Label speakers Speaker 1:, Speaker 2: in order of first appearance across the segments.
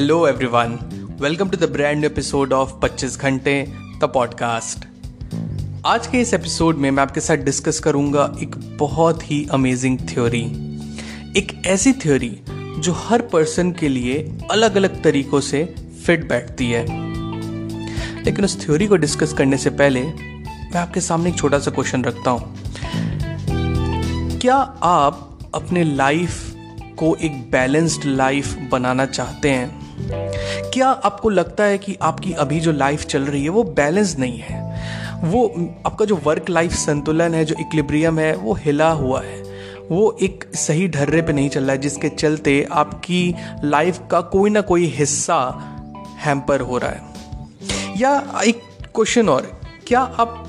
Speaker 1: hello everyone welcome to the brand episode of 25 घंटे the podcast आज के इस एपिसोड में मैं आपके साथ डिस्कस करूँगा एक बहुत ही अमेजिंग थ्योरी एक ऐसी थ्योरी जो हर पर्सन के लिए अलग अलग तरीकों से फिट बैठती है. लेकिन उस थ्योरी को डिस्कस करने से पहले मैं आपके सामने एक छोटा सा क्वेश्चन रखता हूँ. क्या आप अपने लाइफ को एक बैलेंस्ड लाइफ बनाना चाहते हैं? क्या आपको लगता है कि आपकी अभी जो लाइफ चल रही है, वो बैलेंस नहीं है? वो, आपका जो वर्क लाइफ संतुलन है, जो इक्लिब्रियम है, वो हिला हुआ है। वो एक सही ढर्रे पे नहीं चल रहा है, जिसके चलते आपकी लाइफ का कोई ना कोई हिस्सा हैम्पर हो रहा है। या एक क्वेश्चन और, क्या आप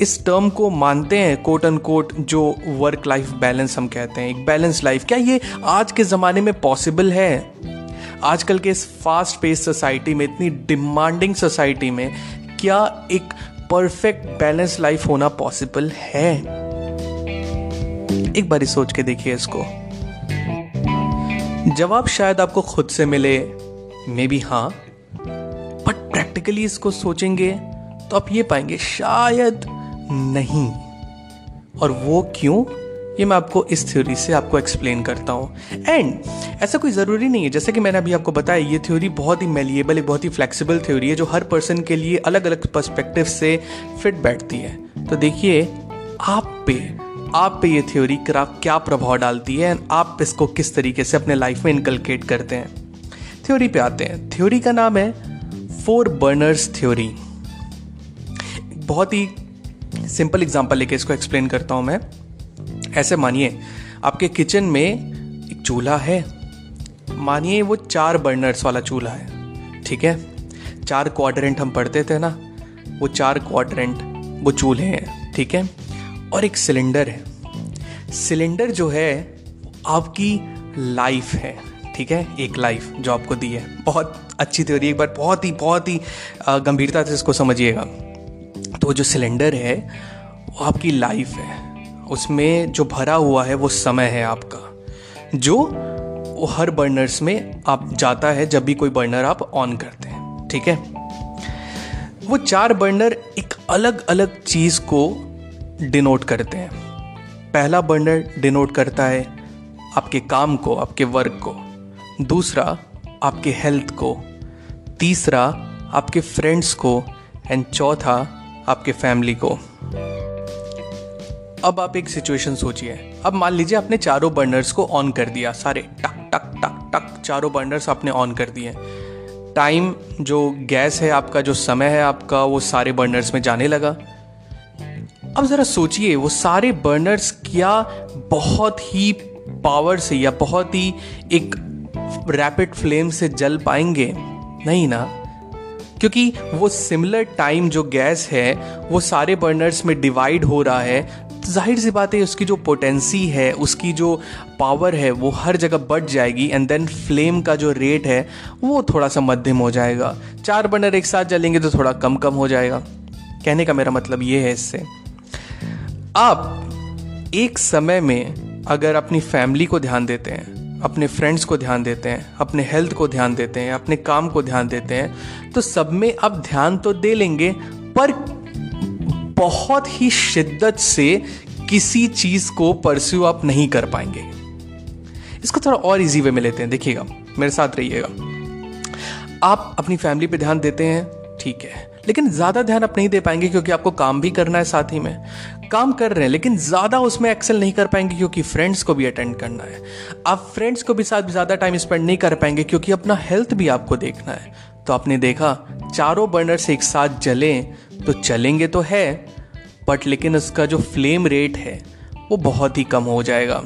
Speaker 1: इस टर्म को मानते हैं कोट एंड कोट जो वर्क लाइफ बैलेंस हम कहते हैं, एक बैलेंस लाइफ क्या ये आज के ज़माने में पॉसिबल है? आजकल के इस फास्ट पेस सोसाइटी में, इतनी डिमांडिंग सोसाइटी में, क्या एक परफेक्ट बैलेंस लाइफ होना पॉसिबल है? एक बार सोच के देखिए इसको। जवाब शायद आपको खुद से मिले मे बी हाँ बट प्रैक्टिकली इसको सोचेंगे तो आप ये पाएँगे, शायद नहीं। और वो क्यों? ये मैं आपको इस थ्योरी से आपको एक्सप्लेन करता हूँ। एंड ऐसा कोई ज़रूरी नहीं है। जैसे कि मैंने अभी आपको बताया, ये थ्योरी बहुत ही मेलिएबल है बहुत ही फ्लेक्सिबल थ्योरी है, जो हर पर्सन के लिए अलग अलग पर्सपेक्टिव से फिट बैठती है। तो देखिए, आप पे आप पे ये थ्योरी क्या प्रभाव डालती है एंड आप इसको किस तरीके से अपने लाइफ में इनकलकेट करते हैं। थ्योरी पे आते हैं। थ्योरी का नाम है फोर बर्नर्स थ्योरी बहुत ही सिंपल एग्जांपल लेके इसको एक्सप्लेन करता हूँ मैं। ऐसे मानिए, आपके किचन में एक चूल्हा है, मानिए वो चार बर्नर्स वाला चूल्हा है, ठीक है? चार क्वाड्रेंट हम पढ़ते थे ना, वो चार क्वाड्रेंट वो चूल्हे हैं, ठीक है? और एक सिलेंडर है। सिलेंडर जो है, आपकी लाइफ है, ठीक है? एक लाइफ जो आपको दी है। बहुत अच्छी थ्योरी एक बार बहुत ही बहुत ही गंभीरता से इसको समझिएगा। तो जो सिलेंडर है, वो आपकी लाइफ है। उसमें जो भरा हुआ है वो समय है आपका। जो हर बर्नर्स में आप जाता है, जब भी कोई बर्नर आप ऑन करते हैं, ठीक है? वो चार बर्नर एक अलग अलग चीज़ को डिनोट करते हैं। पहला बर्नर डिनोट करता है आपके काम को, आपके वर्क को। दूसरा, आपके हेल्थ को। तीसरा, आपके फ्रेंड्स को। एंड चौथा, आपके फैमिली को। अब आप एक सिचुएशन सोचिए। अब मान लीजिए आपने चारों बर्नर्स को ऑन कर दिया, सारे टक टक टक टक, चारों बर्नर्स आपने ऑन कर दिए। टाइम जो गैस है आपका, जो समय है आपका, वो सारे बर्नर्स में जाने लगा। अब जरा सोचिए, वो सारे बर्नर्स क्या बहुत ही पावर से या बहुत ही एक रैपिड फ्लेम से जल पाएँगे? नहीं ना। क्योंकि वो सिमिलर टाइम जो गैस है, वो सारे बर्नर्स में डिवाइड हो रहा है तो ज़ाहिर सी बात है, उसकी जो पोटेंसी है, उसकी जो पावर है, वो हर जगह बढ़ जाएगी एंड देन फ्लेम का जो रेट है, वो थोड़ा सा मध्यम हो जाएगा। चार बर्नर एक साथ जलेंगे तो थोड़ा कम कम हो जाएगा। कहने का मेरा मतलब ये है इससे। आप एक समय में अगर अपनी फैमिली को ध्यान देते हैं, अपने फ्रेंड्स को ध्यान देते हैं, अपने हेल्थ को ध्यान देते हैं, अपने काम को ध्यान देते हैं तो सब में आप ध्यान तो दे लेंगे, पर बहुत ही शिद्दत से किसी चीज़ को परस्यू आप नहीं कर पाएँगे। इसको थोड़ा और इजी वे में लेते हैं। देखिएगा, मेरे साथ रहिएगा। आप अपनी फैमिली पे ध्यान देते हैं, ठीक है। लेकिन ज़्यादा ध्यान आप नहीं दे पाएँगे क्योंकि आपको काम भी करना है साथ ही में। काम कर रहे हैं, लेकिन ज़्यादा उसमें एक्सेल नहीं कर पाएँगे क्योंकि फ्रेंड्स को भी अटेंड करना है। आप फ्रेंड्स को भी साथ ज़्यादा टाइम स्पेंड नहीं कर पाएँगे क्योंकि अपना हेल्थ भी आपको देखना है। तो आपने देखा, चारों बर्नर्स एक साथ जलें तो चलेंगे तो है। बट लेकिन उसका जो फ्लेम रेट है, वो बहुत ही कम हो जाएगा।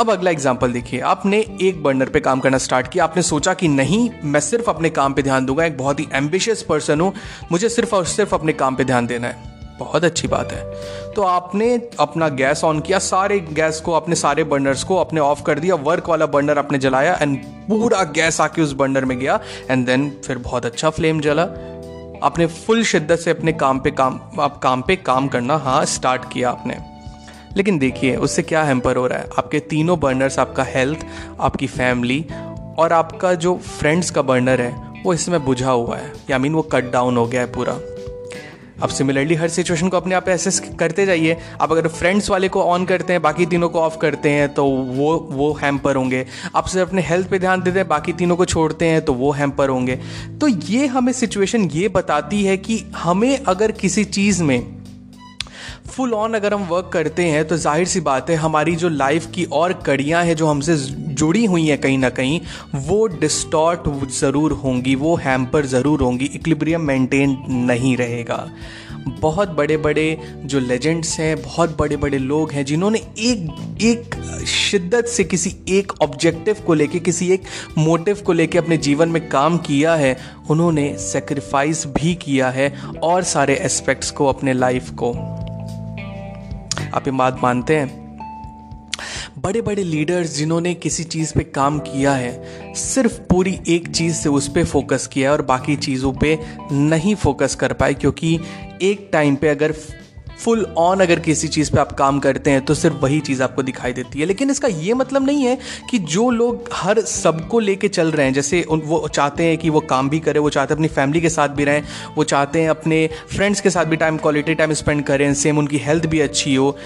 Speaker 1: अब अगला एग्ज़ाम्पल देखिए। आपने एक बर्नर पे काम करना स्टार्ट किया। आपने सोचा कि नहीं, मैं सिर्फ़ अपने काम पे ध्यान दूँगा। एक बहुत ही एम्बिशियस पर्सन हूँ। मुझे सिर्फ़ और सिर्फ़ अपने काम पे ध्यान देना है। बहुत अच्छी बात है। तो आपने अपना गैस ऑन किया। सारे गैस को, अपने सारे बर्नर्स को अपने ऑफ़ कर दिया। वर्क वाला बर्नर आपने जलाया। एंड पूरा गैस आके उस बर्नर में गया। एंड देन फिर बहुत अच्छा फ्लेम जला। आपने फुल शिद्दत से अपने काम पे काम, आप काम पे काम करना हाँ स्टार्ट किया आपने। लेकिन देखिए, उससे क्या हेम्पर हो रहा है? आपके तीनों बर्नर्स आपका हेल्थ आपकी फैमिली और आपका जो फ्रेंड्स का बर्नर है, वो इसमें बुझा हुआ है। या मीन वो कट डाउन हो गया है पूरा। अब सिमिलरली हर सिचुएशन को अपने आप एसेस करते जाइए। आप अगर फ्रेंड्स वाले को ऑन करते हैं, बाकी तीनों को ऑफ़ करते हैं तो वो वो हैम्पर होंगे। आप सिर्फ़ अपने हेल्थ पे ध्यान देते हैं, बाकी तीनों को छोड़ते हैं तो वो हैम्पर होंगे। तो ये हमें सिचुएशन ये बताती है कि हमें अगर किसी चीज़ में फुल ऑन अगर हम वर्क करते हैं तो ज़ाहिर सी बात है, हमारी जो लाइफ की और कड़ियाँ हैं जो हमसे जुड़ी हुई हैं कहीं ना कहीं, वो डिस्टॉर्ट ज़रूर होंगी, वो हैम्पर ज़रूर होंगी इक्लिब्रियम मेंटेन नहीं रहेगा। बहुत बड़े बड़े जो लेजेंड्स हैं, बहुत बड़े बड़े लोग हैं, जिन्होंने एक एक शिद्दत से किसी एक ऑब्जेक्टिव को लेके, किसी एक मोटिव को लेके अपने जीवन में काम किया है, उन्होंने सेक्रीफाइस भी किया है और सारे एस्पेक्ट्स को अपने लाइफ को। आप ये बात मानते हैं? बड़े बड़े लीडर्स जिन्होंने किसी चीज़ पे काम किया है, सिर्फ़ पूरी एक चीज़ से उस पर फोकस किया और बाकी चीज़ों पे नहीं फोकस कर पाए, क्योंकि एक टाइम पे अगर फुल ऑन अगर किसी चीज़ पे आप काम करते हैं तो सिर्फ़ वही चीज़ आपको दिखाई देती है। लेकिन इसका ये मतलब नहीं है कि जो लोग हर सबको लेके चल रहे हैं, जैसे वो चाहते हैं कि वो काम भी करें, वो चाहते हैं अपनी फैमिली के साथ भी रहें, वो चाहते हैं अपने फ्रेंड्स के साथ भी टाइम क्वालिटी टाइम स्पेंड करें सेम उनकी हेल्थ भी अच्छी हो।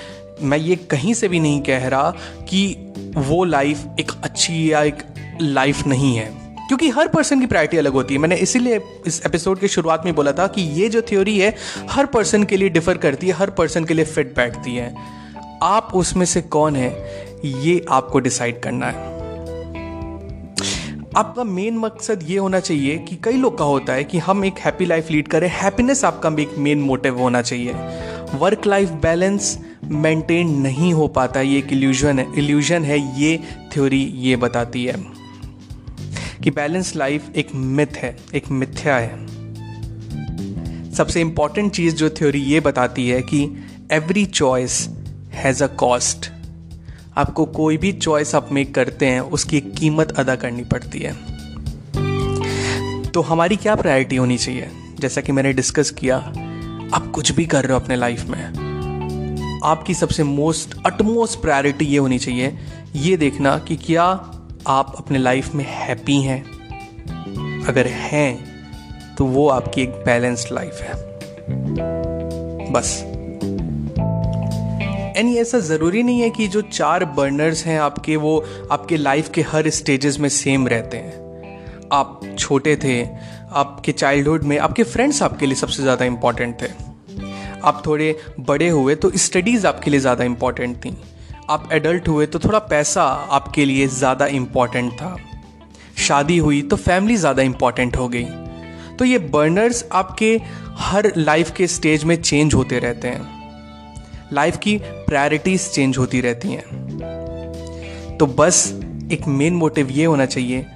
Speaker 1: मैं ये कहीं से भी नहीं कह रहा कि वो लाइफ एक अच्छी या एक लाइफ नहीं है। क्योंकि हर पर्सन की प्रायोरिटी अलग होती है। मैंने इसीलिए इस एपिसोड की शुरुआत में बोला था कि ये जो थ्योरी है, हर पर्सन के लिए डिफर करती है, हर पर्सन के लिए फिट बैठती है। आप उसमें से कौन है, ये आपको डिसाइड करना है। आपका मेन मकसद ये होना चाहिए कि कई लोग का होता है कि हम एक हैप्पी लाइफ लीड करें हैप्पीनेस आपका एक मेन मोटिव होना चाहिए। वर्क लाइफ बैलेंस मेंटेन नहीं हो पाता, ये एक इल्यूजन है इल्यूजन है, ये थ्योरी ये बताती है। कि बैलेंस लाइफ एक मिथ है, एक मिथ्या है। सबसे इंपॉर्टेंट चीज़ जो थ्योरी ये बताती है कि every choice has a cost आपको कोई भी चॉइस आप मेक करते हैं, उसकी कीमत अदा करनी पड़ती है। तो हमारी क्या प्रायोरिटी होनी चाहिए? जैसा कि मैंने डिस्कस किया, आप कुछ भी कर रहे हो अपने लाइफ में, आपकी सबसे मोस्ट अटमोस्ट प्रायोरिटी ये होनी चाहिए, ये देखना कि क्या आप अपने लाइफ में हैप्पी हैं। अगर हैं तो वो आपकी एक बैलेंस्ड लाइफ है। बस। एंड ऐसा ज़रूरी नहीं है कि जो चार बर्नर्स हैं आपके, वो आपके लाइफ के हर स्टेजेस में सेम रहते हैं। आप छोटे थे, आपके चाइल्डहुड में, आपके फ्रेंड्स आपके लिए सबसे ज़्यादा इंपॉर्टेंट थे। आप थोड़े बड़े हुए तो स्टडीज़ आपके लिए ज़्यादा इंपॉर्टेंट थी। आप एडल्ट हुए तो थोड़ा पैसा आपके लिए ज़्यादा इंपॉर्टेंट था। शादी हुई तो फैमिली ज़्यादा इंपॉर्टेंट हो गई। तो ये बर्नर्स आपके हर लाइफ के स्टेज में चेंज होते रहते हैं। लाइफ की प्रायोरिटीज चेंज होती रहती हैं। तो बस एक मेन मोटिव ये होना चाहिए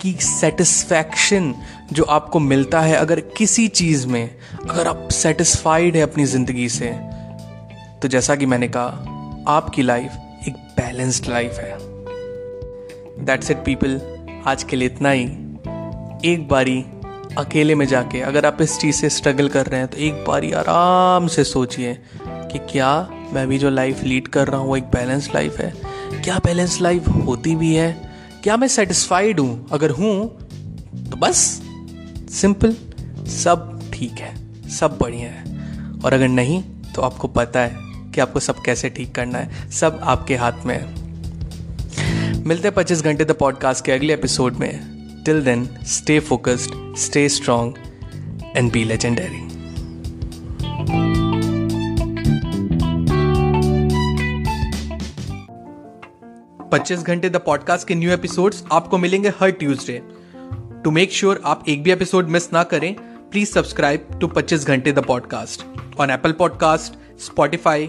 Speaker 1: कि सेटिस्फैक्शन जो आपको मिलता है अगर किसी चीज़ में, अगर आप सेटिस्फाइड है अपनी ज़िंदगी से तो जैसा कि मैंने कहा आपकी लाइफ एक बैलेंस्ड लाइफ है। दैट्स इट पीपल आज के लिए इतना ही। एक बारी अकेले में जाके अगर आप इस चीज़ से स्ट्रगल कर रहे हैं तो एक बारी आराम से सोचिए कि क्या मैं भी जो लाइफ लीड कर रहा हूँ, वो एक बैलेंस लाइफ है। क्या बैलेंस लाइफ होती भी है? क्या मैं सेटिस्फाइड हूँ? अगर हूँ तो बस सिंपल सब ठीक है, सब बढ़िया है। और अगर नहीं तो आपको पता है कि आपको सब कैसे ठीक करना है सब आपके हाथ में है। मिलते हैं पच्चीस घंटे द पॉडकास्ट के अगले एपिसोड में। Till then stay focused stay strong and be legendary Pachchis Ghante the podcast के न्यू एपिसोड्स आपको मिलेंगे हर ट्यूसडे टू मेक श्योर आप एक भी एपिसोड मिस ना करें please subscribe to Pachchis Ghante the podcast on Apple podcast Spotify,